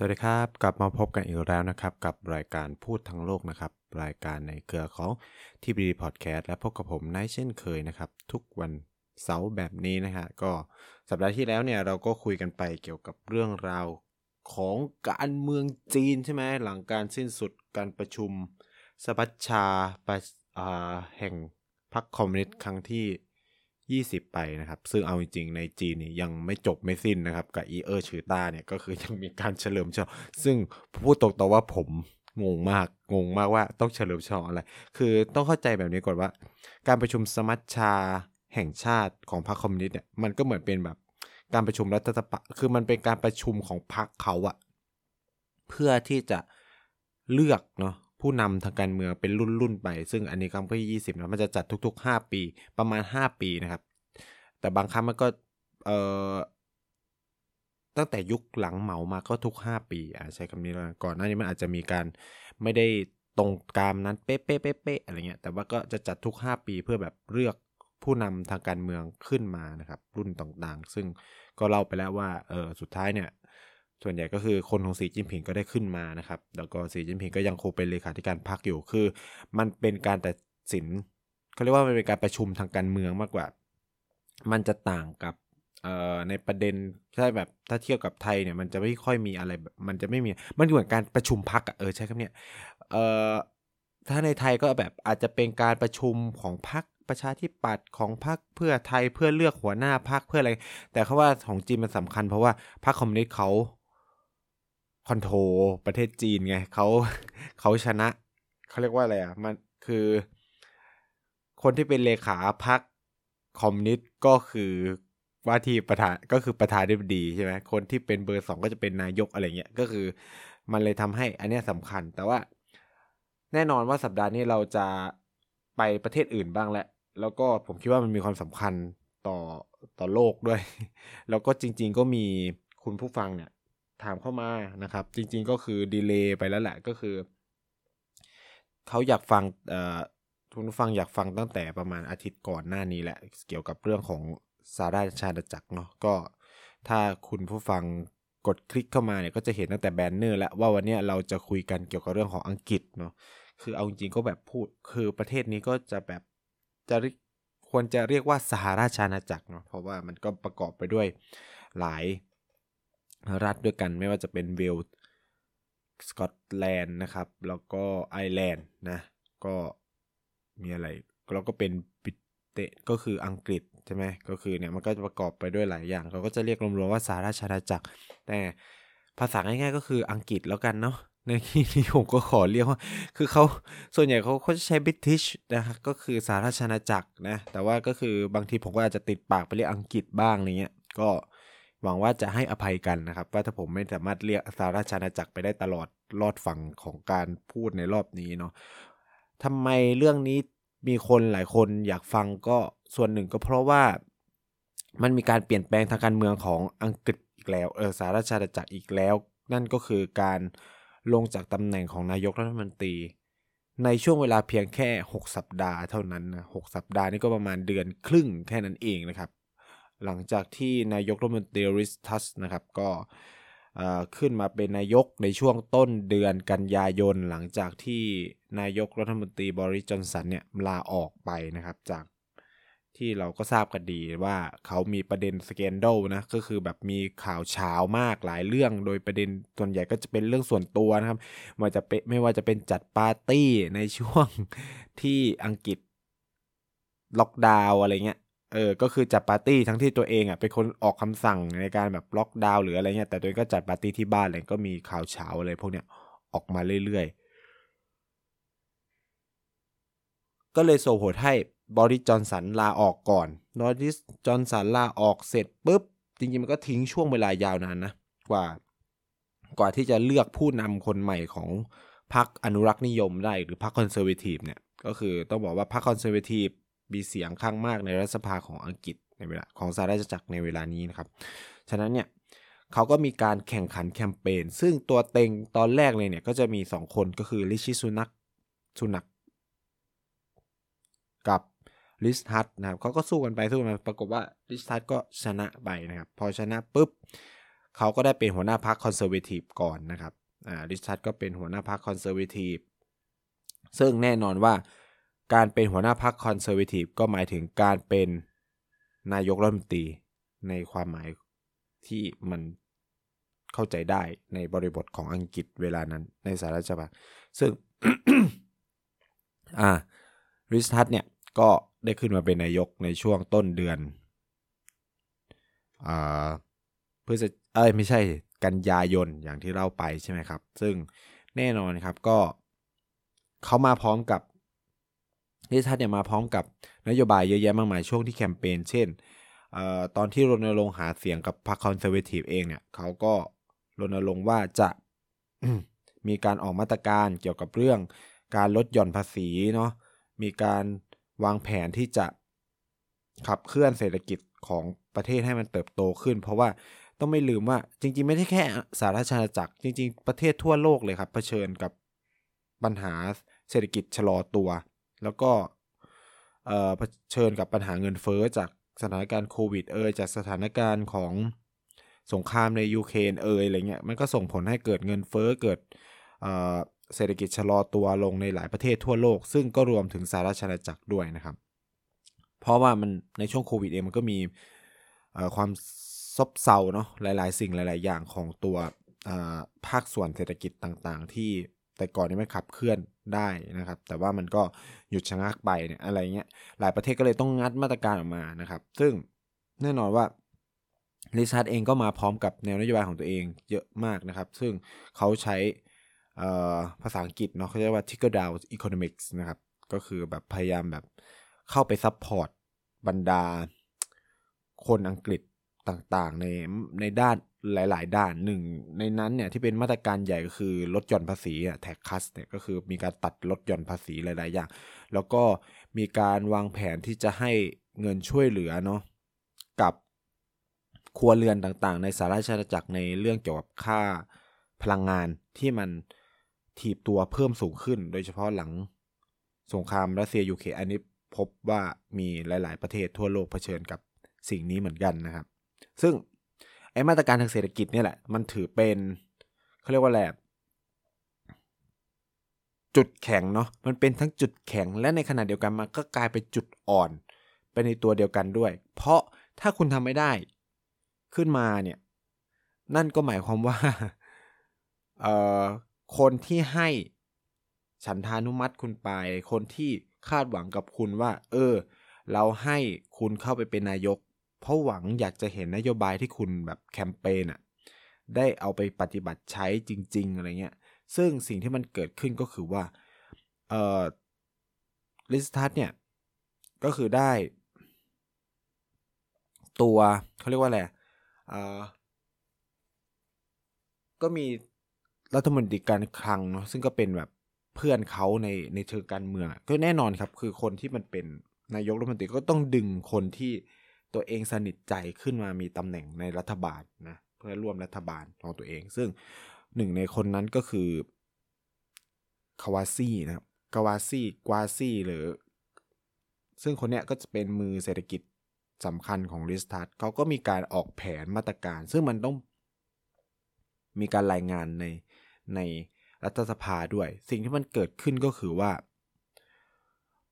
สวัสดีครับ กลับมาพบกันอีกแล้วนะครับ กับรายการพูดทั้งโลกนะครับ รายการในเครือของทีบีพอดแคสต์และพบกับผมนายเช่นเคยนะครับ ทุกวันเสาร์แบบนี้นะฮะก็สัปดาห์ที่แล้วเนี่ยเราก็คุยกันไปเกี่ยวกับเรื่องราวของการเมืองจีนใช่ไหมหลังการสิ้นสุดการประชุมสมัชชาประอ่าแห่งพรรคคอมมิวนิสต์ครั้งที่ 20 ไปนะครับ ซึ่งเอาจริงๆ ในจีนนี่ยังไม่จบไม่สิ้นนะครับ กับอี 二十大เนี่ยก็คือยังมีการเฉลิมฉลองซึ่งพูดตรงๆว่าผมงงมาก งงมากว่าต้องเฉลิมฉลองอะไร คือต้องเข้าใจแบบนี้ก่อนว่า การประชุมสมัชชาแห่งชาติของพรรคคอมมิวนิสต์เนี่ยมันก็เหมือนเป็นแบบการประชุมรัฐสภาคือมันเป็นการประชุมของพรรคเขาอะเพื่อที่จะเลือกเนาะ ผู้นำทางการเมืองเป็นรุ่นรุ่นๆไป ซึ่งอันนี้ครั้งที่ยี่สิบนะมันจะจัดทุก ๆ 5 ปีประมาณ 5 ปีนะครับ แต่บางครั้งมันก็เอ่อตั้งแต่ยุคหลังเหมามาก็ทุก 5 ปีอ่าใช้คำนี้แล้วก่อนหน้านี้มันอาจจะมีการไม่ได้ตรงตามนั้นเป๊ะเป๊ะเป๊ะเป๊ะอะไรเงี้ยแต่ว่าก็จะจัดทุก 5 ปีเพื่อแบบเลือกผู้นำทางการเมืองขึ้นมานะครับ รุ่นต่างๆ ซึ่งก็เล่าไปแล้วว่าเออสุดท้ายเนี่ย ส่วนใหญ่ก็คือคนของสีจิ้นผิงก็ได้ขึ้นมานะครับ แล้วก็สีจิ้นผิงก็ยังคงเป็นเลขาธิการพรรคอยู่คือ มันเป็นการตัดสินเขาเรียกว่ามันเป็นการประชุมทางการเมืองมากกว่า มันจะต่างกับในประเด็นถ้าแบบถ้าเทียบกับไทยเนี่ยมันจะไม่ค่อยมีอะไรมันจะไม่มีมันเหมือนการประชุมพักอะเออใช่ครับเนี่ยเออถ้าในไทยก็แบบอาจจะเป็นการประชุมของพักประชาธิปัตย์ของพักเพื่อไทยเพื่อเลือกหัวหน้าพักเพื่ออะไร แต่เขาว่าของจีนมันสำคัญเพราะว่าพรรคคอมมิวนิสต์เขา คอนโทรประเทศจีนไงเขาเขาชนะเขาเรียกว่าอะไรอะมันคือ คนที่เป็นเลขาพรรคคอมมิวนิสต์ก็คือว่าที่ประธานก็คือประธานาธิบดีใช่ไหมคนที่เป็นเบอร์สองก็จะเป็นนายกอะไรเงี้ยก็คือมันเลยทำให้อันเนี้ยสำคัญ แต่ว่าแน่นอนว่าสัปดาห์นี้เราจะไปประเทศอื่นบ้างแหละ แล้วก็ผมคิดว่ามันมีความสำคัญต่อต่อโลกด้วย แล้วก็จริง ๆ ก็มีคุณผู้ฟังเนี่ย ถามเข้ามานะครับ จริง ๆ ก็คือดีเลย์ไปแล้วแหละก็คือเขาอยากฟังเอ่อคุณฟังอยากฟังตั้งแต่ประมาณอาทิตย์ก่อนหน้านี้แหละ เกี่ยวกับเรื่องของสาราชาณาจักรเนาะก็ถ้าคุณผู้ฟังกดคลิกเข้ามาเนี่ยก็จะเห็นตั้งแต่แบนเนอร์แล้วว่าวันนี้เราจะคุยกันเกี่ยวกับเรื่องของอังกฤษเนาะคือเอาจริงๆก็แบบพูดคือประเทศนี้ก็จะแบบจะควรจะเรียกว่าสหราชอาณาจักรเนาะเพราะว่ามันก็ประกอบไปด้วยหลาย รัฐด้วยกันไม่ว่าจะเป็นเวลสกอตแลนด์นะครับ แล้วก็ไอร์แลนด์นะก็มีอะไรแล้วก็เป็นบิเตก็คืออังกฤษใช่ไหมก็คือเนี่ยมันก็จะประกอบไปด้วยหลายอย่างเขาก็จะเรียกรวมๆว่าสหราชอาณาจักร แต่ภาษาง่ายๆก็คืออังกฤษแล้วกันเนาะในที่นี้ผมก็ขอเรียกว่า คือเขาส่วนใหญ่เขาเขาจะใช้ British นะครับก็คือสหราชอาณาจักรนะ แต่ว่าก็คือบางทีผมก็อาจจะติดปากไปเรียกอังกฤษบ้างอะไรเงี้ย ก็ หวังว่าจะให้อภัยกันนะครับ ว่าถ้าผมไม่สามารถเรียกสหราชาณาจักรไปได้ตลอดรอดฝั่งของการพูดในรอบนี้เนาะทำไมเรื่องนี้มีคนหลายคนอยากฟังก็ส่วนหนึ่งก็เพราะว่ามันมีการเปลี่ยนแปลงทางการเมืองของอังกฤษอีกแล้วเออสหราชาณาจักรอีกแล้ว นั่นก็คือการลงจากตำแหน่งของนายกรัฐมนตรี ในช่วงเวลาเพียงแค่ 6 สัปดาห์เท่านั้นนะ6สัปดาห์นี่ก็ประมาณเดือนครึ่งแค่นั้นเองนะครับ หลังจากที่นายกรัฐมนตรีริสทัสนะครับก็ขึ้นมาเป็นนายกในช่วงต้นเดือนกันยายน หลังจากที่นายกรัฐมนตรีบริจอนสันเนี่ยลาออกไปนะครับจากที่เราก็ทราบกันดีว่าเขามีประเด็นสแกนโดลนะก็คือแบบมีข่าวเช้ามากหลายเรื่อง โดยประเด็นส่วนใหญ่ก็จะเป็นเรื่องส่วนตัวนะครับไมันจะเป็นไม่ว่าจะเป็นจัดปาร์ตี้ในช่วงที่อังกฤษล็อกดาวน์อะไรเงี้ย เออ ก็คือจัดปาร์ตี้ทั้งที่ตัวเองอะเป็นคนออกคำสั่งในการแบบล็อกดาวน์หรืออะไรเงี้ย แต่ตัวเองก็จัดปาร์ตี้ที่บ้านอะไรก็มีข่าวฉาวอะไรพวกเนี้ยออกมาเรื่อยๆ ก็เลยส่งผลให้บอริสจอห์นสันลาออกก่อนบอริสจอห์นสันลาออกเสร็จปุ๊บ จริงๆ มันก็ทิ้งช่วงเวลายาวนานนะกว่า กว่าที่จะเลือกผู้นำคนใหม่ของพรรคอนุรักษ์นิยมได้หรือพรรค Conservative เนี่ย ก็คือต้องบอกว่าพรรค Conservative มีเสียงข้างมากในรัฐสภาของอังกฤษในเวลาของสหราชอาณาจักรในเวลานี้นะครับ ฉะนั้นเนี่ยเขาก็มีการแข่งขันแคมเปญ ซึ่งตัวเต็งตอนแรกเลยเนี่ยก็จะมี 2 คนก็คือริชี สุนักสุนักกับลิซ ทรัสส์นะครับเขาก็สู้กันไปสู้กันมาปรากฏว่าลิซ ทรัสส์ก็ชนะไปนะครับ พอชนะปุ๊บเขาก็ได้เป็นหัวหน้าพรรค Conservative ก่อนนะครับอ่าลิซ ทรัสส์ดก็เป็นหัวหน้าพรรค Conservative ซึ่งแน่นอนว่า การเป็นหัวหน้าพรรค Conservative ก็หมายถึงการเป็นนายกรัฐมนตรีในความหมายที่มันเข้าใจได้ในบริบทของอังกฤษเวลานั้นในสหราชอาณาจักรซึ่งอ่าลิซ ทรัสส์เนี่ยก็ได้ขึ้นมาเป็นนายกในช่วงต้นเดือนอ่าเพื่อจะเอ้ยไม่ใช่กันยายนอย่างที่เล่าไปใช่ไหมครับ ซึ่งแน่นอนครับก็เขามาพร้อมกับ ลิซ ทรัสส์เนี่ยมาพร้อมกับนโยบายเยอะแยะมากมายช่วงที่แคมเปญเช่นออตอนที่รณรงค์หาเสียงกับพรรค Conservative เองเนี่ยเขาก็รณรงค์ว่าจะมีการออกมาตรการเกี่ยวกับเรื่องการลดหย่อนภาษีเนาะมีการวางแผนที่จะขับเคลื่อนเศรษฐกิจของประเทศให้มันเติบโตขึ้น เพราะว่าต้องไม่ลืมว่าจริง ๆ ไม่ใช่แค่สหราชอาณจักร จริง ๆ ประเทศทั่วโลกเลยครับเผชิญกับปัญหาเศรษฐกิจชะลอตัว แล้วก็เผชิญกับปัญหาเงินเฟ้อจากสถานการณ์โควิดเอยจากสถานการณ์ของสงครามในยูเครนเอยอะไรเงี้ยมันก็ส่งผลให้เกิดเงินเฟ้อเกิดเศรษฐกิจชะลอตัวลงในหลายประเทศทั่วโลก ซึ่งก็รวมถึงสหราชอาณาจักรด้วยนะครับ เพราะว่ามันในช่วงโควิดเองมันก็มีความซบเซาเนาะหลายๆ สิ่งหลาย ๆ อย่างของตัวภาคส่วนเศรษฐกิจต่างๆ ที่แต่ก่อนนี้ไม่ขับเคลื่อน ได้นะครับ แต่ว่ามันก็หยุดชะงักไปเนี่ยอะไรเงี้ยหลายประเทศก็เลยต้องงัดมาตรการออกมานะครับ ซึ่งแน่นอนว่าริชาร์ดเองก็มาพร้อมกับแนวนโยบายของตัวเองเยอะมากนะครับ ซึ่งเขาใช้ภาษาอังกฤษเนาะเขาเรียกว่า trickle down economics นะครับ ก็คือแบบพยายามแบบเข้าไป support บรรดาคนอังกฤษ ต่างๆ ในในด้านหลาย ๆ ด้านหนึ่ง ในนั้นเนี่ยที่เป็นมาตรการใหญ่ก็คือลดหย่อนภาษีอะ tax cut เนี่ยก็คือมีการตัดลดหย่อนภาษีหลาย ๆ อย่าง แล้วก็มีการวางแผนที่จะให้เงินช่วยเหลือเนาะกับครัวเรือนต่างๆ ในสหราชอาณาจักรในเรื่องเกี่ยวกับค่าพลังงานที่มันถีบตัวเพิ่มสูงขึ้น โดยเฉพาะหลังสงครามรัสเซียยูเครนอันนี้พบว่ามีหลาย ๆ ประเทศทั่วโลกเผชิญกับสิ่งนี้เหมือนกันนะครับ ซึ่งไอ้มาตรการทางเศรษฐกิจเนี่ยแหละ มันถือเป็นเขาเรียกว่าอะไรจุดแข็งเนาะมันเป็นทั้งจุดแข็งและในขณะเดียวกันมันก็กลายเป็นจุดอ่อนไปในตัวเดียวกันด้วย เพราะถ้าคุณทำไม่ได้ขึ้นมาเนี่ยนั่นก็หมายความว่าเอ่อคนที่ให้ฉันทานุมัติคุณไป คนที่คาดหวังกับคุณว่า เออ เราให้คุณเข้าไปเป็นนายก เพราะหวังอยากจะเห็นนโยบายที่คุณแบบแคมเปญอะได้เอาไปปฏิบัติใช้จริง ๆ อะไรเงี้ย ซึ่งสิ่งที่มันเกิดขึ้นก็คือว่า เอ่อลิสทัสเนี่ย ก็คือได้ ตัวเขาเรียกว่าอะไรอ่าก็มีรัฐมนตรีการคลังเนาะซึ่งก็เป็นแบบเพื่อนเขาในในเชิงการเมืองก็แน่นอนครับ คือคนที่มันเป็นนายกรัฐมนตรีก็ต้องดึงคนที่ ตัวเองสนิทใจขึ้นมามีตำแหน่งในรัฐบาลนะเพื่อร่วมรัฐบาลของตัวเอง ซึ่งหนึ่งในคนนั้นก็คือคาวาซี่นะครับกาวาซี่กวาซี่หรือ ซึ่งคนเนี้ยก็จะเป็นมือเศรษฐกิจสำคัญของลิสทัสเขาก็มีการออกแผนมาตรการ ซึ่งมันต้องมีการรายงานในในรัฐสภาด้วย สิ่งที่มันเกิดขึ้นก็คือว่า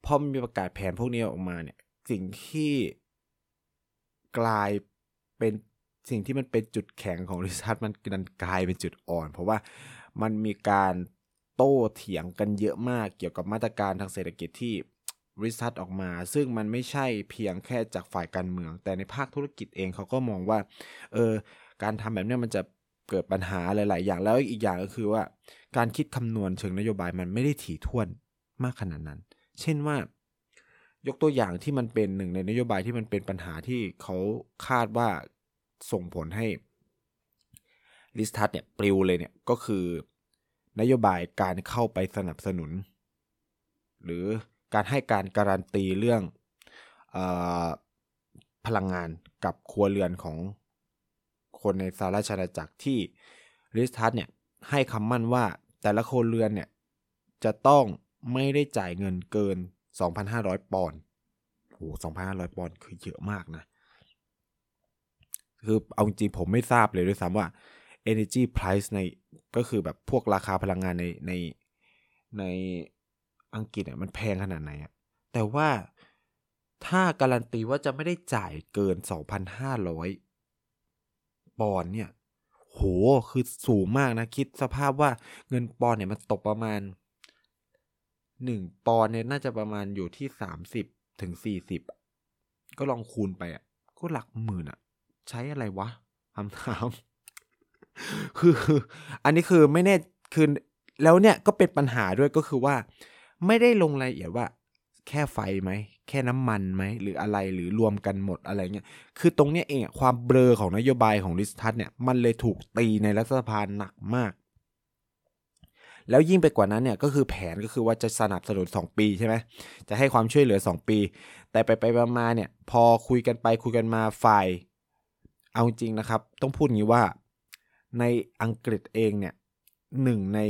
พอมีประกาศแผนพวกนี้ออกมาเนี่ย สิ่งที่ กลายเป็นสิ่งที่มันเป็นจุดแข็งของริซัตมันดันกลายเป็นจุดอ่อน เพราะว่ามันมีการโต้เถียงกันเยอะมากเกี่ยวกับมาตรการทางเศรษฐกิจที่ริซัตออกมา ซึ่งมันไม่ใช่เพียงแค่จากฝ่ายการเมือง แต่ในภาคธุรกิจเองเขาก็มองว่าเออการทำแบบนี้มันจะเกิดปัญหาหลาย ๆ อย่างแล้วอีกอย่างก็คือว่า การคิดคำนวณเชิงนโยบายมันไม่ได้ถี่ถ้วนมากขนาดนั้น เช่นว่า ยกตัวอย่างที่มันเป็นหนึ่งในนโยบายที่มันเป็นปัญหาที่เขาคาดว่าส่งผลให้ลิสทัสเนี่ยปลิวเลยเนี่ยก็คือนโยบายการเข้าไปสนับสนุน หรือการให้การการันตีเรื่องอพลังงานกับครัวเรือนของคนในสหราชอาณาจักรที่ริสทัสเนี่ยให้คำมั่นว่าแต่ละครัวเรือนเนี่ยจะต้องไม่ได้จ่ายเงินเกิน 2,500 ปอนด์โอ้2,500 ปอนด์คือเยอะมากนะ คือเอาจริงผมไม่ทราบเลยด้วยซ้ำว่า energy price ในก็คือแบบพวกราคาพลังงานในในในอังกฤษอะมันแพงขนาดไหนอะแต่ว่าถ้าการันตีว่าจะไม่ได้จ่ายเกิน 2,500 ปอนด์เนี่ย โห คือสูงมากนะ คิดสภาพว่าเงินปอนด์เนี่ยมันตกประมาณ 1ปอนด์เนี่ยน่าจะประมาณอยู่ที่30ถึง40ก็ลองคูณไปอะ ก็หลักหมื่นอะ ใช้อะไรวะคำถามคือ อันนี้คือไม่แน่คือแล้วเนี่ยก็เป็นปัญหาด้วยก็คือว่า ไม่ได้ลงรายละเอียดว่า แค่ไฟไหม แค่น้ำมันไหม หรืออะไรหรือรวมกันหมดอะไรเงี้ยคือตรงเนี้ยเองความเบลอของนโยบายของลิสทัสเนี่ย มันเลยถูกตีในรัฐสภาหนักมาก แล้วยิ่งไปกว่านั้นเนี่ยก็คือแผนก็คือว่าจะสนับสนุน 2 ปีใช่ไหมจะให้ความช่วยเหลือ 2 ปี แต่ไปไปมาเนี่ยพอคุยกันไปคุยกันมาฝ่าย เอาจริงนะครับ ต้องพูดงี้ว่าในอังกฤษเองเนี่ยหนึ่งใน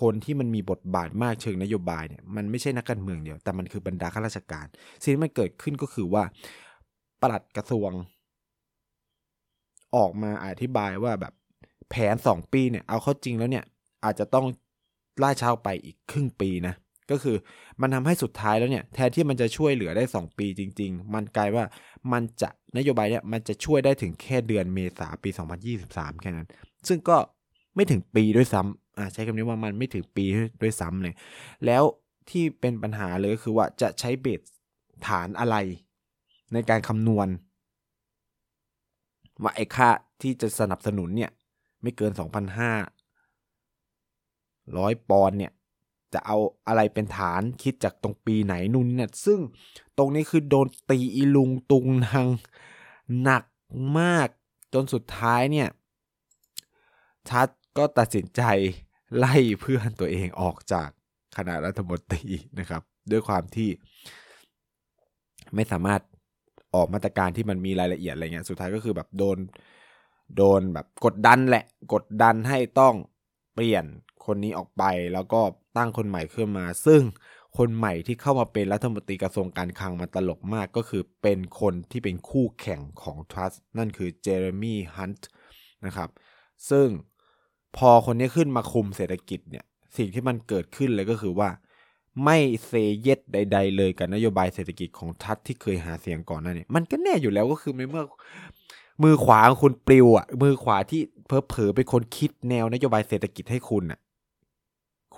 คนที่มันมีบทบาทมากเชิงนโยบายเนี่ยมันไม่ใช่นักการเมืองเดียว แต่มันคือบรรดาข้าราชการ สิ่งที่มันเกิดขึ้นก็คือว่าปลัดกระทรวง ออกมาอธิบายว่าแบบแผนสองปีเนี่ยเอาเข้าจริงแล้วเนี่ยอาจจะต้อง ล่าช้าไปอีกครึ่งปีนะ ก็คือมันทำให้สุดท้ายแล้วเนี่ย แทนที่มันจะช่วยเหลือได้ 2 ปีจริง ๆ มันกลายว่ามันจะนโยบายเนี่ยมันจะช่วยได้ถึงแค่เดือนเมษาปี 2023 แค่นั้น ซึ่งก็ไม่ถึงปีด้วยซ้ำอ่าใช้คำนี้ว่ามันไม่ถึงปีด้วยซ้ำเลย แล้วที่เป็นปัญหาเลยก็คือว่าจะใช้เบสฐานอะไร ในการคำนวณว่าไอ้ค่าที่จะสนับสนุนเนี่ย ไม่เกิน 2,500 ร้อยปอนเนี่ยจะเอาอะไรเป็นฐานคิดจากตรงปีไหนนู่นเนี่ยซึ่งตรงนี้คือโดนตีอีลุงตุงนางหนักมากจนสุดท้ายเนี่ย ชัดก็ตัดสินใจไล่เพื่อนตัวเองออกจากคณะรัฐมนตรีนะครับ ด้วยความที่ไม่สามารถออกมาตรการที่มันมีรายละเอียดอะไรเงี้ยสุดท้ายก็คือแบบโดนโดนแบบกดดันแหละ กดดันให้ต้องเปลี่ยน คนนี้ออกไปแล้วก็ตั้งคนใหม่ขึ้นมา ซึ่งคนใหม่ที่เข้ามาเป็นรัฐมนตรีกระทรวงการคลังมาตลกมากก็คือเป็นคนที่เป็นคู่แข่งของทรัสนั่นคือเจเรมี่ฮันต์นะครับซึ่งพอคนนี้ขึ้นมาคุมเศรษฐกิจเนี่ยสิ่งที่มันเกิดขึ้นเลยก็คือว่าไม่เซเยตใด ๆ เลยกับนโยบายเศรษฐกิจของทัศที่เคยหาเสียงก่อนนั่นเนี่ยมันก็แน่อยู่แล้วก็คือในเมื่อ มือขวาของคุณปลิวอะมือขวาที่เพอเผลอเป็นคนคิดแนวนโยบายเศรษฐกิจให้คุณอะ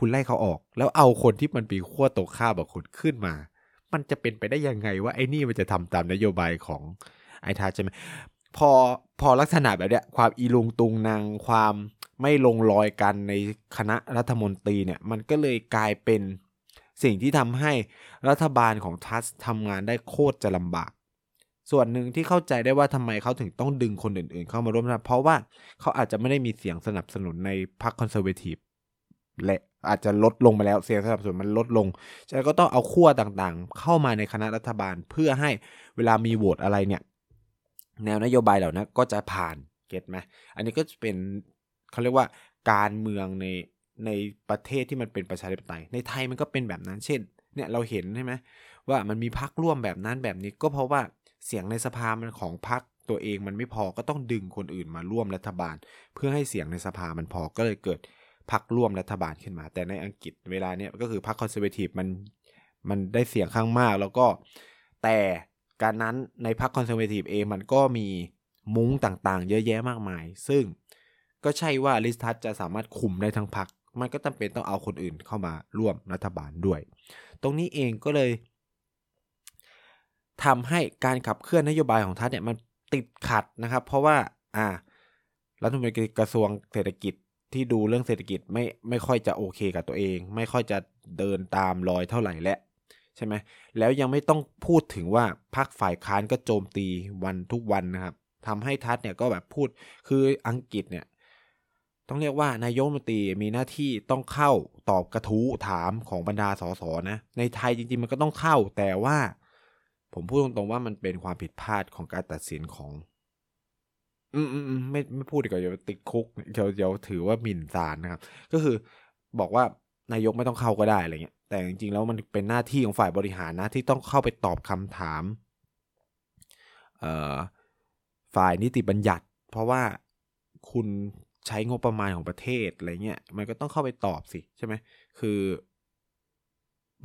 คุณไล่เขาออก แล้วเอาคนที่มันปีขั้วตกข้าบกับคุณขึ้นมา มันจะเป็นไปได้ยังไงว่าไอ้นี่มันจะทำตามนโยบายของไอทัศใช่ไหมพอพอลักษณะแบบเนี้ยความอีลุงตุงนางความไม่ลงรอยกันในคณะรัฐมนตรีเนี่ย มันก็เลยกลายเป็นสิ่งที่ทำให้รัฐบาลของทัสทำงานได้โคตรจะลำบาก ส่วนหนึ่งที่เข้าใจได้ว่าทำไมเขาถึงต้องดึงคนอื่นๆ เข้ามาร่วมนะเพราะว่าเขาอาจจะไม่ได้มีเสียงสนับสนุนในพรรคคอนเซอร์เวทีฟ และอาจจะลดลงไปแล้วเสียงสนับสนุนมันลดลงฉะนั้นก็ต้องเอาขั้วต่างๆ เข้ามาในคณะรัฐบาลเพื่อให้เวลามีโหวตอะไรเนี่ยแนวนโยบายเหล่านั้นก็จะผ่านเก็ตไหมอันนี้ก็จะเป็นเขาเรียกว่าการเมืองในในประเทศที่มันเป็นประชาธิปไตย ในไทยมันก็เป็นแบบนั้น เช่น เนี่ยเราเห็นใช่ไหมว่ามันมีพักร่วมแบบนั้นแบบนี้ก็เพราะว่าเสียงในสภามันของพักตัวเองมันไม่พอก็ต้องดึงคนอื่นมาร่วมรัฐบาล เพื่อให้เสียงในสภามันพอก็เลยเกิด พรรคร่วมรัฐบาลขึ้นมา แต่ในอังกฤษเวลาเนี้ยก็คือพรรค Conservative มันมันได้เสียงข้างมาก แล้วก็แต่การนั้นในพรรค Conservative เองมันก็มีมุ้งต่างๆ เยอะแยะมากมาย ซึ่งก็ใช่ว่าลิสทัสจะสามารถคุมได้ทั้งพรรคมันก็จำเป็นต้องเอาคนอื่นเข้ามาร่วมรัฐบาลด้วย ตรงนี้เองก็เลยทำให้การขับเคลื่อนนโยบายของทรัสส์เนี่ยมันติดขัดนะครับ เพราะว่าอ่ารัฐมนตรีกระทรวงเศรษฐกิจ ที่ดูเรื่องเศรษฐกิจไม่ไม่ค่อยจะโอเคกับตัวเอง ไม่ค่อยจะเดินตามรอยเท่าไหร่และใช่ไหมแล้วยังไม่ต้องพูดถึงว่าพรรคฝ่ายค้านก็โจมตีวันทุกวันนะครับทำให้ทัศเนี่ยก็แบบพูดคืออังกฤษเนี่ยต้องเรียกว่านายกรัฐมนตรีมีหน้าที่ต้องเข้าตอบกระทู้ถามของบรรดาสสนะ ในไทยจริงๆมันก็ต้องเข้าแต่ว่า ผมพูดตรงๆว่ามันเป็นความผิดพลาดของการตัดสินของ อืมอืมไม่ไม่พูดดีกว่าเดี๋ยวติดคุกเดี๋ยวเดี๋ยวถือว่าหมิ่นศาลนะครับ ก็คือบอกว่านายกไม่ต้องเข้าก็ได้อะไรเงี้ย แต่จริงๆแล้วมันเป็นหน้าที่ของฝ่ายบริหารนะที่ต้องเข้าไปตอบคำถาม เอ่อฝ่ายนิติบัญญัติ เพราะว่าคุณใช้งบประมาณของประเทศอะไรเงี้ยมันก็ต้องเข้าไปตอบสิใช่ไหมคือ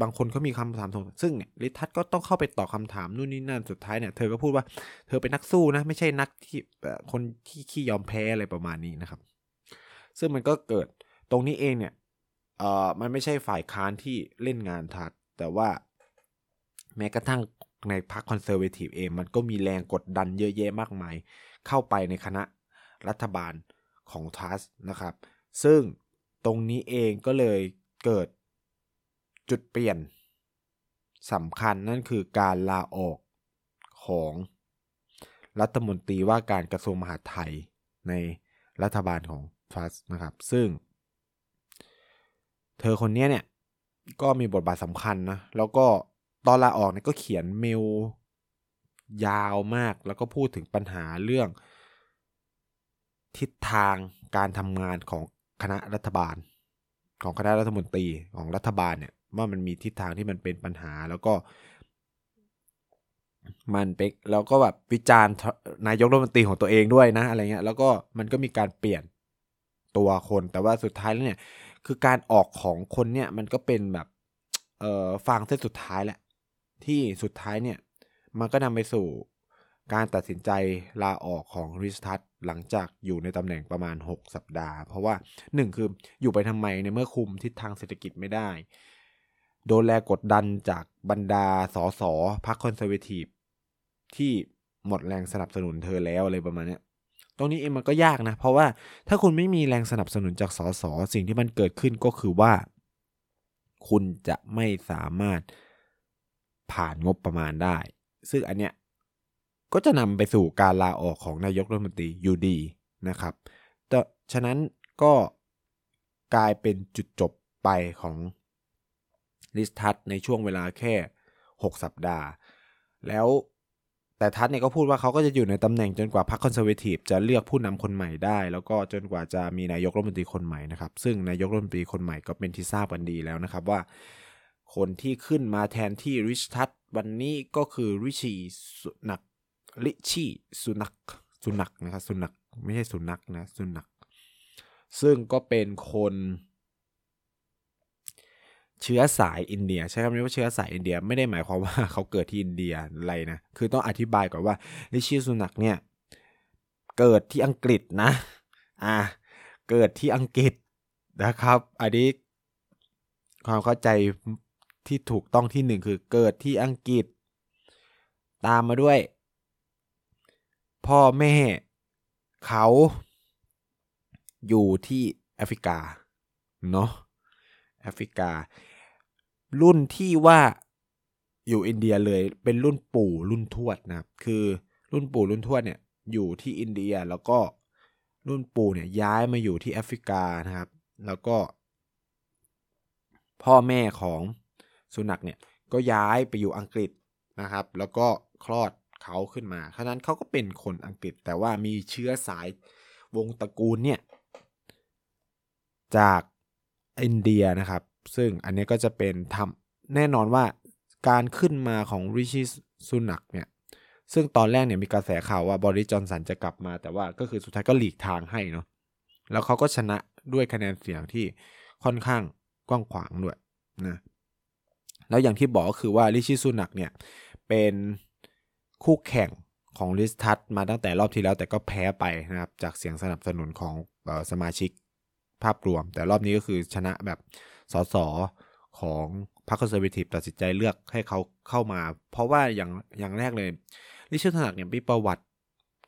บางคนเขามีคำถามสงซึ่งเนี่ยลิทัศก็ต้องเข้าไปตอบคาถามนู่นนี่นั่นสุดท้ายเนี่ยเธอก็พูดว่าเธอเป็นนักสู้นะ ไม่ใช่นักที่คนที่ขี้ยอมแพ้อะไรประมาณนี้นะครับ ซึ่งมันก็เกิดตรงนี้เองเนี่ยเอ่อมันไม่ใช่ฝ่ายค้านที่เล่นงานทัดแต่ว่าแม้กระทั่งในพรรคคอนเซอร์เวทีฟเองมันก็มีแรงกดดันเยอะแยะมากมาย เข้าไปในคณะรัฐบาลของทัสนะครับ ซึ่งตรงนี้เองก็เลยเกิด จุดเปลี่ยนสำคัญนั่นคือการลาออกของรัฐมนตรีว่าการกระทรวงมหาดไทยในรัฐบาลของทัสนะครับ ซึ่ง เธอคนนี้เนี่ย ก็มีบทบาทสำคัญนะ แล้วก็ตอนลาออกเนี่ยก็เขียนเมลยาวมาก แล้วก็พูดถึงปัญหาเรื่อง ทิศทางการทำงานของคณะรัฐบาล ของคณะรัฐมนตรีของรัฐบาลเนี่ย ว่ามันมีทิศทางที่มันเป็นปัญหาแล้วก็ มันเป็นแล้วก็แบบวิจารณ์นายกรัฐมนตรีของตัวเองด้วยนะอะไรเงี้ยแล้วก็มันก็มีการเปลี่ยนตัวคนแต่ว่าสุดท้ายแล้วเนี่ย คือการออกของคนเนี่ยมันก็เป็นแบบเอ่อฟางเส้นสุดท้ายแหละ ที่สุดท้ายเนี่ย มันก็นำไปสู่การตัดสินใจลาออกของริสทัศหลังจากอยู่ในตำแหน่งประมาณ 6 สัปดาห์ เพราะว่า 1 คืออยู่ไปทำไมในเมื่อคุมทิศทางเศรษฐกิจไม่ได้ โดนแรงกดดันจากบรรดาสสพรรคคอนเซอร์เวทีฟที่หมดแรงสนับสนุนเธอแล้วอะไรประมาณนี้ตรงนี้เองมันก็ยากนะ เพราะว่าถ้าคุณไม่มีแรงสนับสนุนจากสสสิ่งที่มันเกิดขึ้นก็คือว่า คุณจะไม่สามารถผ่านงบประมาณได้ ซึ่งอันเนี้ยก็จะนำไปสู่การลาออกของนายกรัฐมนตรีอยู่ดีนะครับแต่ฉะนั้นก็กลายเป็นจุดจบไปของ ลิสทัศในช่วงเวลาแค่ 6 สัปดาห์ แล้วแต่ทัศเนี่ยก็พูดว่าเขาก็จะอยู่ในตำแหน่งจนกว่าพรรคคอนเซอร์เวทีฟจะเลือกผู้นำคนใหม่ได้ แล้วก็จนกว่าจะมีนายกรัฐมนตรีคนใหม่นะครับ ซึ่งนายกรัฐมนตรีคนใหม่ก็เป็นที่ทราบกันดีแล้วนะครับว่า คนที่ขึ้นมาแทนที่ริชทัศวันนี้ก็คือริชีสุนักริชีสุนักสุนักนะครับสุนักไม่ใช่สุนักนะสุนักซึ่งก็เป็นคน เชื้อสายอินเดีย ใช้คำนี้ว่าเชื้อสายอินเดียไม่ได้หมายความว่าเขาเกิดที่อินเดียอะไรนะคือต้องอธิบายก่อนว่าลิชิสุนักเนี่ยเกิดที่อังกฤษนะอ่าเกิดที่อังกฤษนะครับ อันนี้ความเข้าใจที่ถูกต้องที่หนึ่งคือเกิดที่อังกฤษ ตามมาด้วย พ่อแม่เขาอยู่ที่แอฟริกาเนาะแอฟริกา รุ่นที่ว่าอยู่อินเดียเลยเป็นรุ่นปู่รุ่นทวดนะครับ คือรุ่นปู่รุ่นทวดเนี่ยอยู่ที่อินเดียแล้วก็รุ่นปู่เนี่ยย้ายมาอยู่ที่แอฟริกานะครับ แล้วก็ พ่อแม่ของสุนัขเนี่ยก็ย้ายไปอยู่อังกฤษนะครับ แล้วก็คลอดเขาขึ้นมาฉะนั้นเขาก็เป็นคนอังกฤษ แต่ว่ามีเชื้อสายวงตระกูลเนี่ยจากอินเดียนะครับ ซึ่งอันนี้ก็จะเป็นทำแน่นอนว่าการขึ้นมาของริชิสุนักเนี่ยซึ่งตอนแรกเนี่ยมีกระแสข่าวว่าบริจอนสันจะกลับมา แต่ว่าก็คือสุดท้ายก็หลีกทางให้เนาะแล้วเขาก็ชนะด้วยคะแนนเสียงที่ค่อนข้างกว้างขวางด้วยนะแล้วอย่างที่บอกก็คือว่าริชิสุนักเนี่ยเป็นคู่แข่งของลิสทัตมาตั้งแต่รอบที่แล้วแต่ก็แพ้ไปนะครับ จากเสียงสนับสนุนของสมาชิกภาพรวม แต่รอบนี้ก็คือชนะแบบ สสของพรรค Conservative ตัดสินใจเลือกให้เขาเข้ามา เพราะว่าอย่างอย่างแรกเลยริชี สุนักเนี่ยมีประวัติ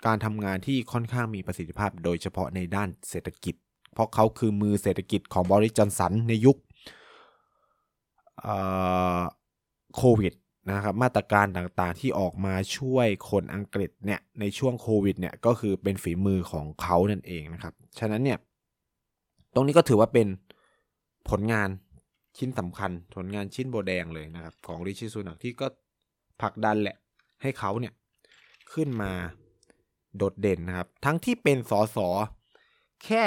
การทำงานที่ค่อนข้างมีประสิทธิภาพ โดยเฉพาะในด้านเศรษฐกิจ เพราะเขาคือมือเศรษฐกิจของบริจอนสันในยุคโควิดนะครับมาตรการต่างๆที่ออกมาช่วยคนอังกฤษเนี่ยในช่วงโควิดเนี่ยก็คือเป็นฝีมือของเขานั่นเองนะครับ ฉะนั้นเนี่ยตรงนี้ก็ถือว่าเป็น ผลงานชิ้นสำคัญ ผลงานชิ้นโบแดงเลยนะครับ ของริชิสุนักที่ก็ผลักดันแหละ ให้เขาเนี่ย ขึ้นมาโดดเด่นนะครับ ทั้งที่เป็นสอสอแค่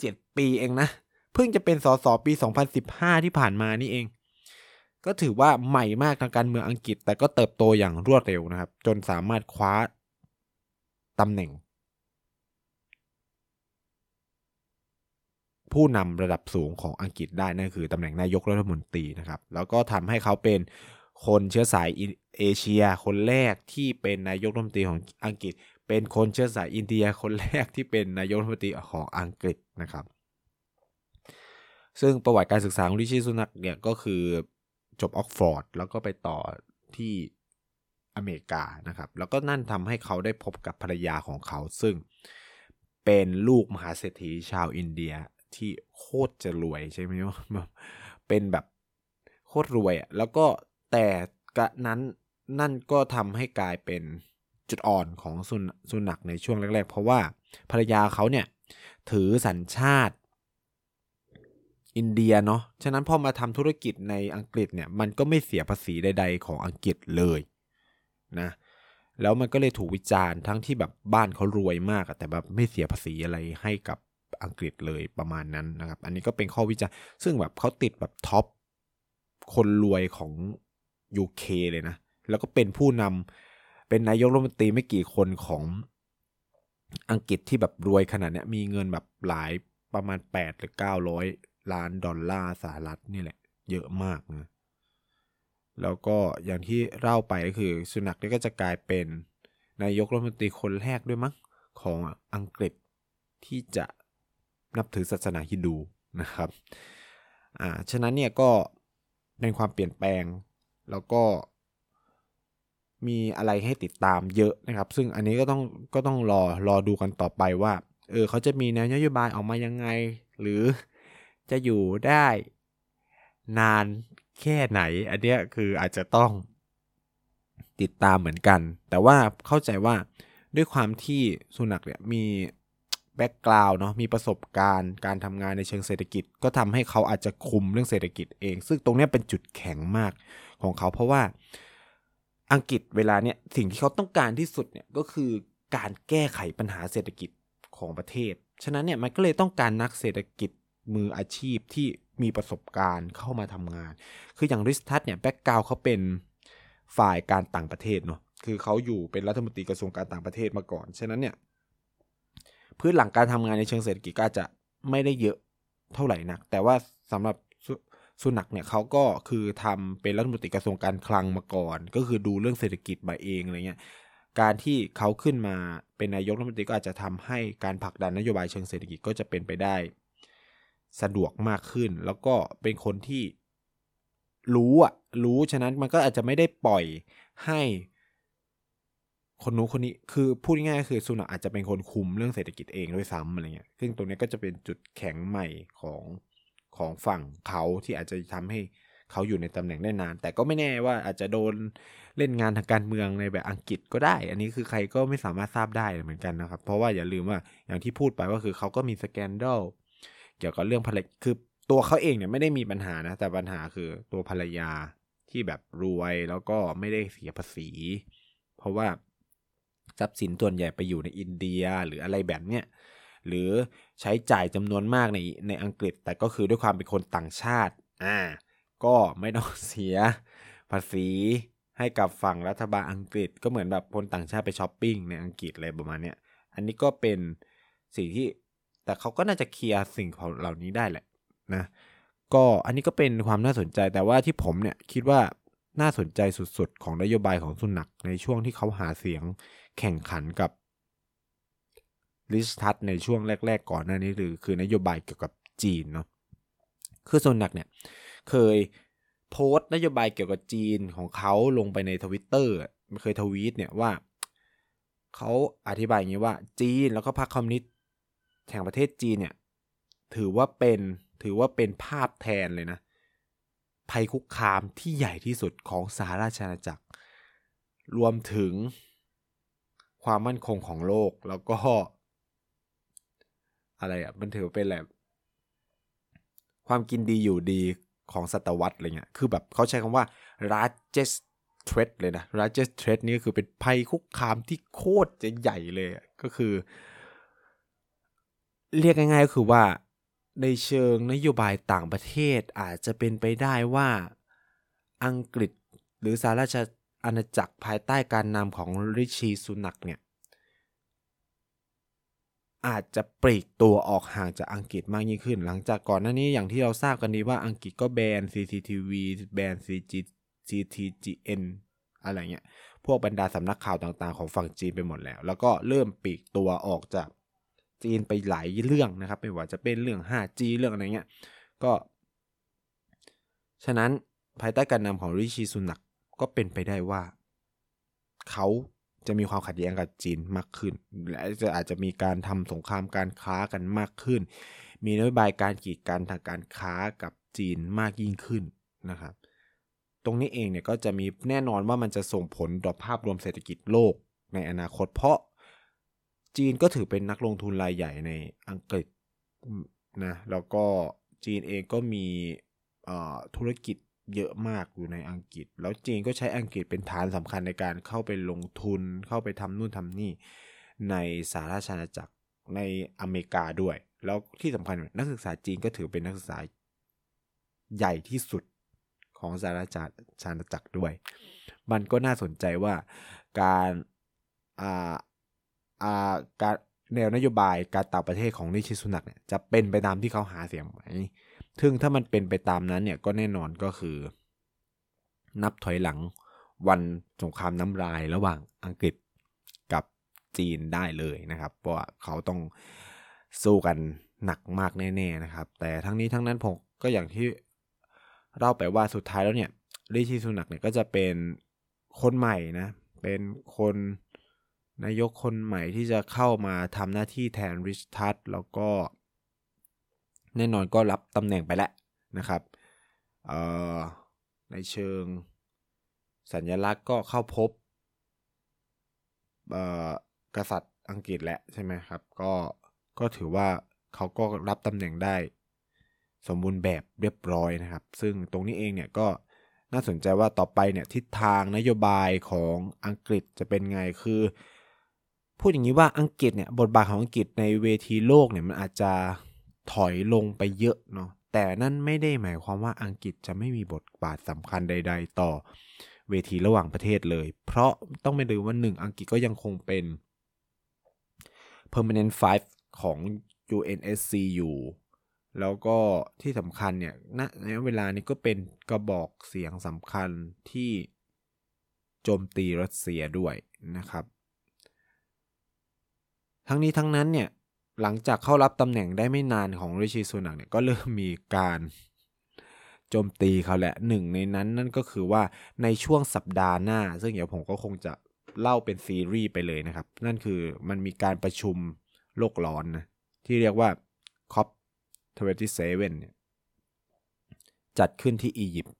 เจ็ดปีเองนะ เพิ่งจะเป็นสอสอปี 2015 ที่ผ่านมานี่เอง ก็ถือว่าใหม่มากทางการเมืองอังกฤษ แต่ก็เติบโตอย่างรวดเร็วนะครับ จนสามารถคว้าตำแหน่ง ผู้นำระดับสูงของอังกฤษได้นั่นคือตำแหน่งนายกรัฐมนตรีนะครับ แล้วก็ทำให้เขาเป็นคนเชื้อสายเอเชีย คนแรกที่เป็นนายกรัฐมนตรีของอังกฤษ เป็นคนเชื้อสายอินเดียคนแรกที่เป็นนายกรัฐมนตรีของอังกฤษนะครับ ซึ่งประวัติการศึกษาของริชิสุนักเนี่ยก็คือจบออกฟอร์ดแล้วก็ไปต่อที่อเมริกานะครับ แล้วก็นั่นทำให้เขาได้พบกับภรรยาของเขา ซึ่งเป็นลูกมหาเศรษฐีชาวอินเดีย ที่โคตรจะรวยใช่ไหมว่าเป็นแบบโคตรรวยอะแล้วก็แต่กะนั้นนั่นก็ทำให้กลายเป็นจุดอ่อนของสุนสุนักในช่วงแรก ๆ เพราะว่าภรรยาเขาเนี่ยถือสัญชาติอินเดียเนาะ ฉะนั้นพอมาทำธุรกิจในอังกฤษเนี่ยมันก็ไม่เสียภาษีใด ๆ ของอังกฤษเลยนะ แล้วมันก็เลยถูกวิจารณ์ทั้งที่แบบบ้านเขารวยมากแต่แบบไม่เสียภาษีอะไรให้กับ อังกฤษเลยประมาณนั้นนะครับ อันนี้ก็เป็นข้อวิจารณ์ซึ่งแบบเขาติดแบบท็อปคนรวยของ UK เลยนะ แล้วก็เป็นผู้นำเป็นนายกรัฐมนตรีไม่กี่คนของอังกฤษที่แบบรวยขนาดนี้มีเงินแบบหลายประมาณ 8 หรือ 900 ล้านดอลลาร์สหรัฐนี่แหละ เยอะมากนะ แล้วก็อย่างที่เล่าไปก็คือ สุนักนี่ก็จะกลายเป็นนายกรัฐมนตรีคนแรกด้วยมั้งของอังกฤษที่จะ นับถือศาสนาฮินดูนะครับอ่าฉะนั้นเนี่ยก็เป็นความเปลี่ยนแปลงแล้วก็มีอะไรให้ติดตามเยอะนะครับ ซึ่งอันนี้ก็ต้องก็ต้องรอรอดูกันต่อไปว่าเออเขาจะมีแนวนโยบายออกมายังไง หรือจะอยู่ได้นานแค่ไหน อันเนี้ยคืออาจจะต้องติดตามเหมือนกัน แต่ว่าเข้าใจว่าด้วยความที่สุนัขเนี่ยมี แบ็กกราวน์เนาะมีประสบการณ์การทำงานในเชิงเศรษฐกิจ ก็ทำให้เขาอาจจะคุมเรื่องเศรษฐกิจเอง ซึ่งตรงนี้เป็นจุดแข็งมากของเขา เพราะว่าอังกฤษเวลาเนี่ยสิ่งที่เขาต้องการที่สุดเนี่ยก็คือการแก้ไขปัญหาเศรษฐกิจของประเทศ ฉะนั้นเนี่ยมันก็เลยต้องการนักเศรษฐกิจมืออาชีพที่มีประสบการณ์เข้ามาทำงาน คืออย่างริสทัศเนี่ยแบ็กกราวเขาเป็นฝ่ายการต่างประเทศเนาะคือเขาอยู่เป็นรัฐมนตรีกระทรวงการต่างประเทศมาก่อน ฉะนั้นเนี่ย พื้นหลังการทำงานในเชิงเศรษฐกิจก็อาจจะไม่ได้เยอะเท่าไหร่นัก แต่ว่าสำหรับสุนักเนี่ยเขาก็คือทำเป็นรัฐมนตรีกระทรวงการคลังมาก่อน ก็คือดูเรื่องเศรษฐกิจมาเองอะไรเงี้ยการที่เขาขึ้นมาเป็นนายกรัฐมนตรีก็อาจจะทำให้การผลักดันนโยบายเชิงเศรษฐกิจก็จะเป็นไปได้ สะดวกมากขึ้น แล้วก็เป็นคนที่รู้อะรู้ฉะนั้นมันก็อาจจะไม่ได้ปล่อยให้ คนนู้นคนนี้คือพูดง่ายๆคือสุนัขอาจจะเป็นคนคุมเรื่องเศรษฐกิจเองด้วยซ้ำอะไรเงี้ยซึ่งตรงนี้ก็จะเป็นจุดแข็งใหม่ของของฝั่งเขาที่อาจจะทำให้เขาอยู่ในตำแหน่งได้นาน แต่ก็ไม่แน่ว่าอาจจะโดนเล่นงานทางการเมืองในแบบอังกฤษก็ได้ อันนี้คือใครก็ไม่สามารถทราบได้เหมือนกันนะครับ เพราะว่าอย่าลืมว่าอย่างที่พูดไปว่าคือเขาก็มีสแกนดัลเกี่ยวกับเรื่องภรรยาคือตัวเขาเองเนี่ยไม่ได้มีปัญหานะ แต่ปัญหาคือตัวภรรยาที่แบบรวยแล้วก็ไม่ได้เสียภาษี เพราะว่า ทรัพย์สินส่วนใหญ่ไปอยู่ในอินเดียหรืออะไรแบบเนี้ยหรือใช้จ่ายจำนวนมากในในอังกฤษ แต่ก็คือด้วยความเป็นคนต่างชาติอ่าก็ไม่ต้องเสียภาษีให้กับฝั่งรัฐบาลอังกฤษ ก็เหมือนแบบคนต่างชาติไปช้อปปิ้งในอังกฤษอะไรประมาณเนี้ยอันนี้ก็เป็นสิ่งที่แต่เขาก็น่าจะเคลียร์สิ่งของเหล่านี้ได้แหละนะก็อันนี้ก็เป็นความน่าสนใจแต่ว่าที่ผมเนี่ยคิดว่า น่าสนใจสุดๆ ของนโยบายของสุนักในช่วงที่เขาหาเสียงแข่งขันกับลิสทัศในช่วงแรก ๆ ก่อนหน้านี้หรือคือนโยบายเกี่ยวกับจีนเนาะคือสุนักเนี่ยเคยโพสต์นโยบายเกี่ยวกับจีนของเขาลงไปในทวิตเตอร์เคยทวีตเนี่ยว่าเขาอธิบายอย่างนี้ว่าจีนแล้วก็พรรคคอมมิวนิสต์แห่งประเทศจีนเนี่ยถือว่าเป็นถือว่าเป็นภาพแทนเลยนะ ภัยคุกคามที่ใหญ่ที่สุดของสหราชอาณาจักร รวมถึงความมั่นคงของโลกแล้วก็ อะไรอะ มันถือเป็นแบบความกินดีอยู่ดีของศตวรรษอะไรเงี้ย คือแบบเขาใช้คำว่า largest threat เลยนะ largest threat นี่ก็คือเป็นภัยคุกคามที่โคตรจะใหญ่เลย ก็คือ เรียกง่ายๆก็คือว่า ในเชิงนโยบายต่างประเทศอาจจะเป็นไปได้ว่าอังกฤษหรือสหราชอาณาจักรภายใต้การนำของริชีสุนักเนี่ยอาจจะปลีกตัวออกห่างจากอังกฤษมากยิ่งขึ้น หลังจากก่อนหน้านี้อย่างที่เราทราบกันดีว่าอังกฤษก็แบน CCTV แบน CG CTGN อะไรเงี้ย พวกบรรดาสำนักข่าวต่างๆ ของฝั่งจีนไปหมดแล้ว แล้วก็เริ่มปลีกตัวออกจาก จีนไปหลายเรื่องนะครับไม่ว่าจะเป็นเรื่อง 5G เรื่องอะไรเงี้ยก็ ฉะนั้นภายใต้การนำของริชีซุนักก็เป็นไปได้ว่า เขาจะมีความขัดแย้งกับจีนมากขึ้น และจะอาจจะมีการทำสงครามการค้ากันมากขึ้น มีนโยบายการกีดกันทางการค้ากับจีนมากยิ่งขึ้นนะครับ ตรงนี้เองเนี่ยก็จะมีแน่นอนว่ามันจะส่งผลต่อภาพรวมเศรษฐกิจโลกในอนาคต เพราะ จีนก็ถือเป็นนักลงทุนรายใหญ่ในอังกฤษนะแล้วก็จีนเองก็มีธุรกิจเยอะมากอยู่ในอังกฤษ แล้วจีนก็ใช้อังกฤษเป็นฐานสำคัญในการเข้าไปลงทุนเข้าไปทำนู่นทำนี่ในสหราชอาณจักรในอเมริกาด้วย แล้วที่สำคัญนักศึกษาจีนก็ถือเป็นนักศึกษาใหญ่ที่สุดของสหราชอาณาจักรด้วย มันก็น่าสนใจว่าการอ่า การแนวนโยบายการต่างประเทศของนิชิสุนักเนี่ยจะเป็นไปตามที่เขาหาเสียงไหมซึ่งถ้ามันเป็นไปตามนั้นเนี่ยก็แน่นอนก็คือ นับถอยหลังวันสงครามน้ำลายระหว่างอังกฤษกับจีนได้เลยนะครับ เพราะว่าเขาต้องสู้กันหนักมากแน่ๆนะครับ แต่ทั้งนี้ทั้งนั้นผมก็อย่างที่เล่าไปว่าสุดท้ายแล้วเนี่ยริชิสุนักเนี่ยก็จะเป็นคนใหม่นะ เป็นคน นายกคนใหม่ที่จะเข้ามาทำหน้าที่แทนริชทัตแล้วก็ แน่นอนก็รับตำแหน่งไปแล้วนะครับในเชิงสัญลักษณ์ก็เข้าพบกษัตริย์อังกฤษแหละใช่ไหมครับ ก็ก็ถือว่าเขาก็รับตำแหน่งได้ สมบูรณ์แบบเรียบร้อยนะครับ ซึ่งตรงนี้เองเนี่ยก็น่าสนใจว่าต่อไปเนี่ยทิศทางนโยบายของอังกฤษจะเป็นไงคือ พูดอย่างนี้ว่าอังกฤษเนี่ยบทบาทของอังกฤษในเวทีโลกเนี่ยมันอาจจะถอยลงไปเยอะเนาะแต่นั่นไม่ได้หมายความว่าอังกฤษจะไม่มีบทบาทสำคัญใด ๆ ต่อเวทีระหว่างประเทศเลย เพราะต้องไม่ลืมว่าหนึ่งอังกฤษก็ยังคงเป็น permanent five ของ UNSC อยู่แล้วก็ที่สำคัญเนี่ยณในเวลานี้ก็เป็นกระบอกเสียงสำคัญที่โจมตีรัสเซียด้วยนะครับ ทั้งนี้ทั้งนั้นเนี่ยหลังจากเข้ารับตำแหน่งได้ไม่นานของริชิสุนักเนี่ยก็เริ่มมีการโจมตีเขาแหละหนึ่งในนั้นนั่นก็คือว่าในช่วงสัปดาห์หน้า ซึ่งเดี๋ยวผมก็คงจะเล่าเป็นซีรีส์ไปเลยนะครับ นั่นคือมันมีการประชุมโลกร้อนนะที่เรียกว่า COP27 เนี่ยจัดขึ้นที่อียิปต์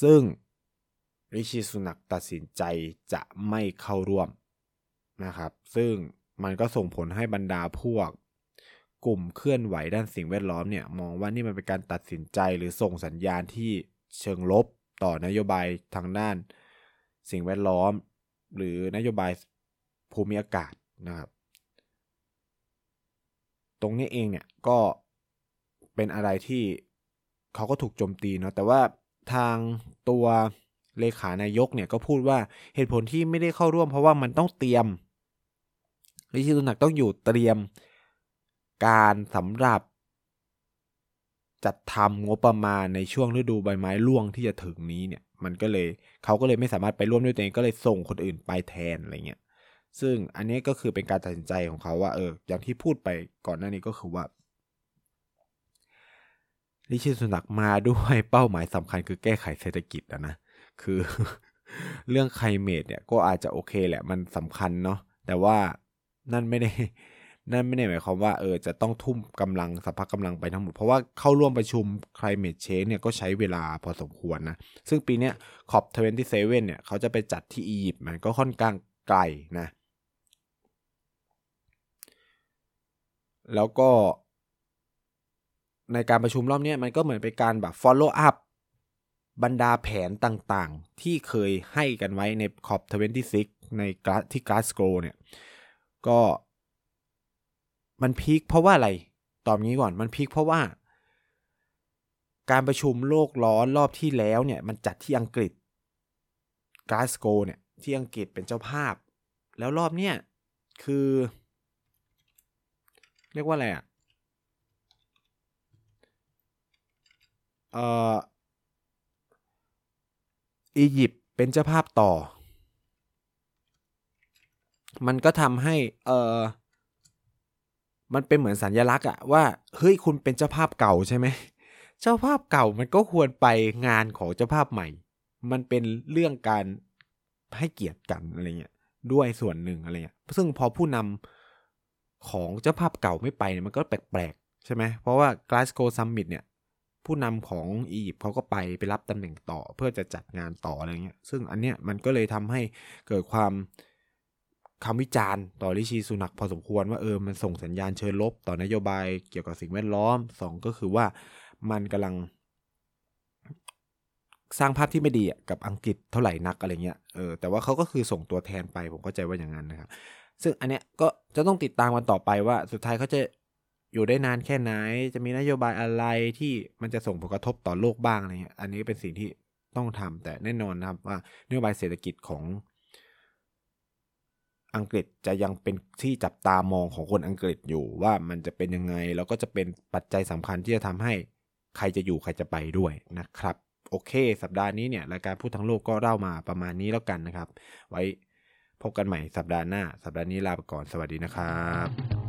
ซึ่งริชิสุนักตัดสินใจจะไม่เข้าร่วม นะครับ ซึ่งมันก็ส่งผลให้บรรดาพวก กลุ่มเคลื่อนไหวด้านสิ่งแวดล้อมเนี่ยมองว่านี่มันเป็นการตัดสินใจหรือส่งสัญญาณที่เชิงลบต่อนโยบายทางด้านสิ่งแวดล้อม หรือนโยบายภูมิอากาศนะครับ ตรงนี้เองเนี่ยก็เป็นอะไรที่เขาก็ถูกโจมตีเนาะแต่ว่าทางตัวเลขานายกเนี่ยก็พูดว่าเหตุผลที่ไม่ได้เข้าร่วม เพราะว่ามันต้องเตรียม ริชิตุนักต้องอยู่เตรียมการสำหรับจัดทำงบประมาณในช่วงฤดูใบไม้ร่วงที่จะถึงนี้เนี่ย มันก็เลยเขาก็เลยไม่สามารถไปร่วมด้วยตัวเองก็เลยส่งคนอื่นไปแทนอะไรเงี้ยซึ่งอันนี้ก็คือเป็นการตัดสินใจของเขาว่าเอออย่างที่พูดไปก่อนหน้านี้ก็คือว่าลิชิสุนักมาด้วยเป้าหมายสำคัญคือแก้ไขเศรษฐกิจนะนะคือเรื่องไคลเมดเนี่ยก็อาจจะโอเคแหละมันสำคัญเนาะแต่ว่า นั่นไม่ได้ นั่นไม่ได้หมายความว่าเออจะต้องทุ่มกำลังสัพพะกำลังไปทั้งหมด เพราะว่าเข้าร่วมประชุม climate change เนี่ยก็ใช้เวลาพอสมควรนะ ซึ่งปีนี้ขอบ27เนี่ยเขาจะไปจัดที่อียิปต์มันก็ค่อนข้างไกลนะ แล้วก็ในการประชุมรอบนี้มันก็เหมือนเป็นการแบบ follow up บรรดาแผนต่างๆ ที่เคยให้กันไว้ในขอบ26ในที่กราสโกเนี่ย ก็ มันพีคเพราะว่าอะไร ตอบงี้ก่อนมันพีคเพราะว่า การประชุมโลกร้อนรอบที่แล้วเนี่ย มันจัดที่อังกฤษกาสโกเนี่ย ที่อังกฤษเป็นเจ้าภาพ แล้วรอบเนี้ยคือ เรียกว่าอะไรอะเอ่ออียิปต์เป็นเจ้าภาพต่อ มันก็ทำให้เออมันเป็นเหมือนสัญญลักษณ์อะว่าเฮ้ยคุณเป็นเจ้าภาพเก่าใช่ไหมเจ้าภาพเก่ามันก็ควรไปงานของเจ้าภาพใหม่ มันเป็นเรื่องการให้เกียรติกันอะไรเงี้ยด้วยส่วนหนึ่งอะไรเงี้ยซึ่งพอผู้นำของเจ้าภาพเก่าไม่ไปเนี่ยมันก็แปลกๆใช่ไหมเพราะว่า Glasgow Summit เนี่ยผู้นำของอียิปต์เขาก็ไปไปรับตำแหน่งต่อเพื่อจะจัดงานต่ออะไรเงี้ยซึ่งอันเนี้ยมันก็เลยทำให้เกิดความ คำวิจารณ์ต่อริชีสุนักพอสมควรว่าเออมันส่งสัญญาณเชิญลบต่อนโยบายเกี่ยวกับสิ่งแวดล้อมสองก็คือว่ามันกำลัง สร้างภาพที่ไม่ดีกับอังกฤษเท่าไหร่นักอะไรเงี้ยเออแต่ว่าเขาก็คือส่งตัวแทนไปผมเข้าใจว่าอย่างนั้นนะครับ ซึ่งอันเนี้ยก็จะต้องติดตามกันต่อไปว่า สุดท้ายเขาจะอยู่ได้นานแค่ไหน จะมีนโยบายอะไรที่มันจะส่งผลกระทบต่อโลกบ้างอะไรเงี้ยอันนี้เป็นสิ่งที่ต้องทำแต่แน่นอนนะครับว่านโยบายเศรษฐกิจของ อังกฤษจะยังเป็นที่จับตามองของคนอังกฤษอยู่ว่ามันจะเป็นยังไง แล้วก็จะเป็นปัจจัยสำคัญที่จะทำให้ใครจะอยู่ใครจะไปด้วยนะครับ โอเค สัปดาห์นี้เนี่ยรายการพูดทั้งโลกก็เล่ามาประมาณนี้แล้วกันนะครับ ไว้พบกันใหม่สัปดาห์หน้า สัปดาห์นี้ลาไปก่อนสวัสดีนะครับ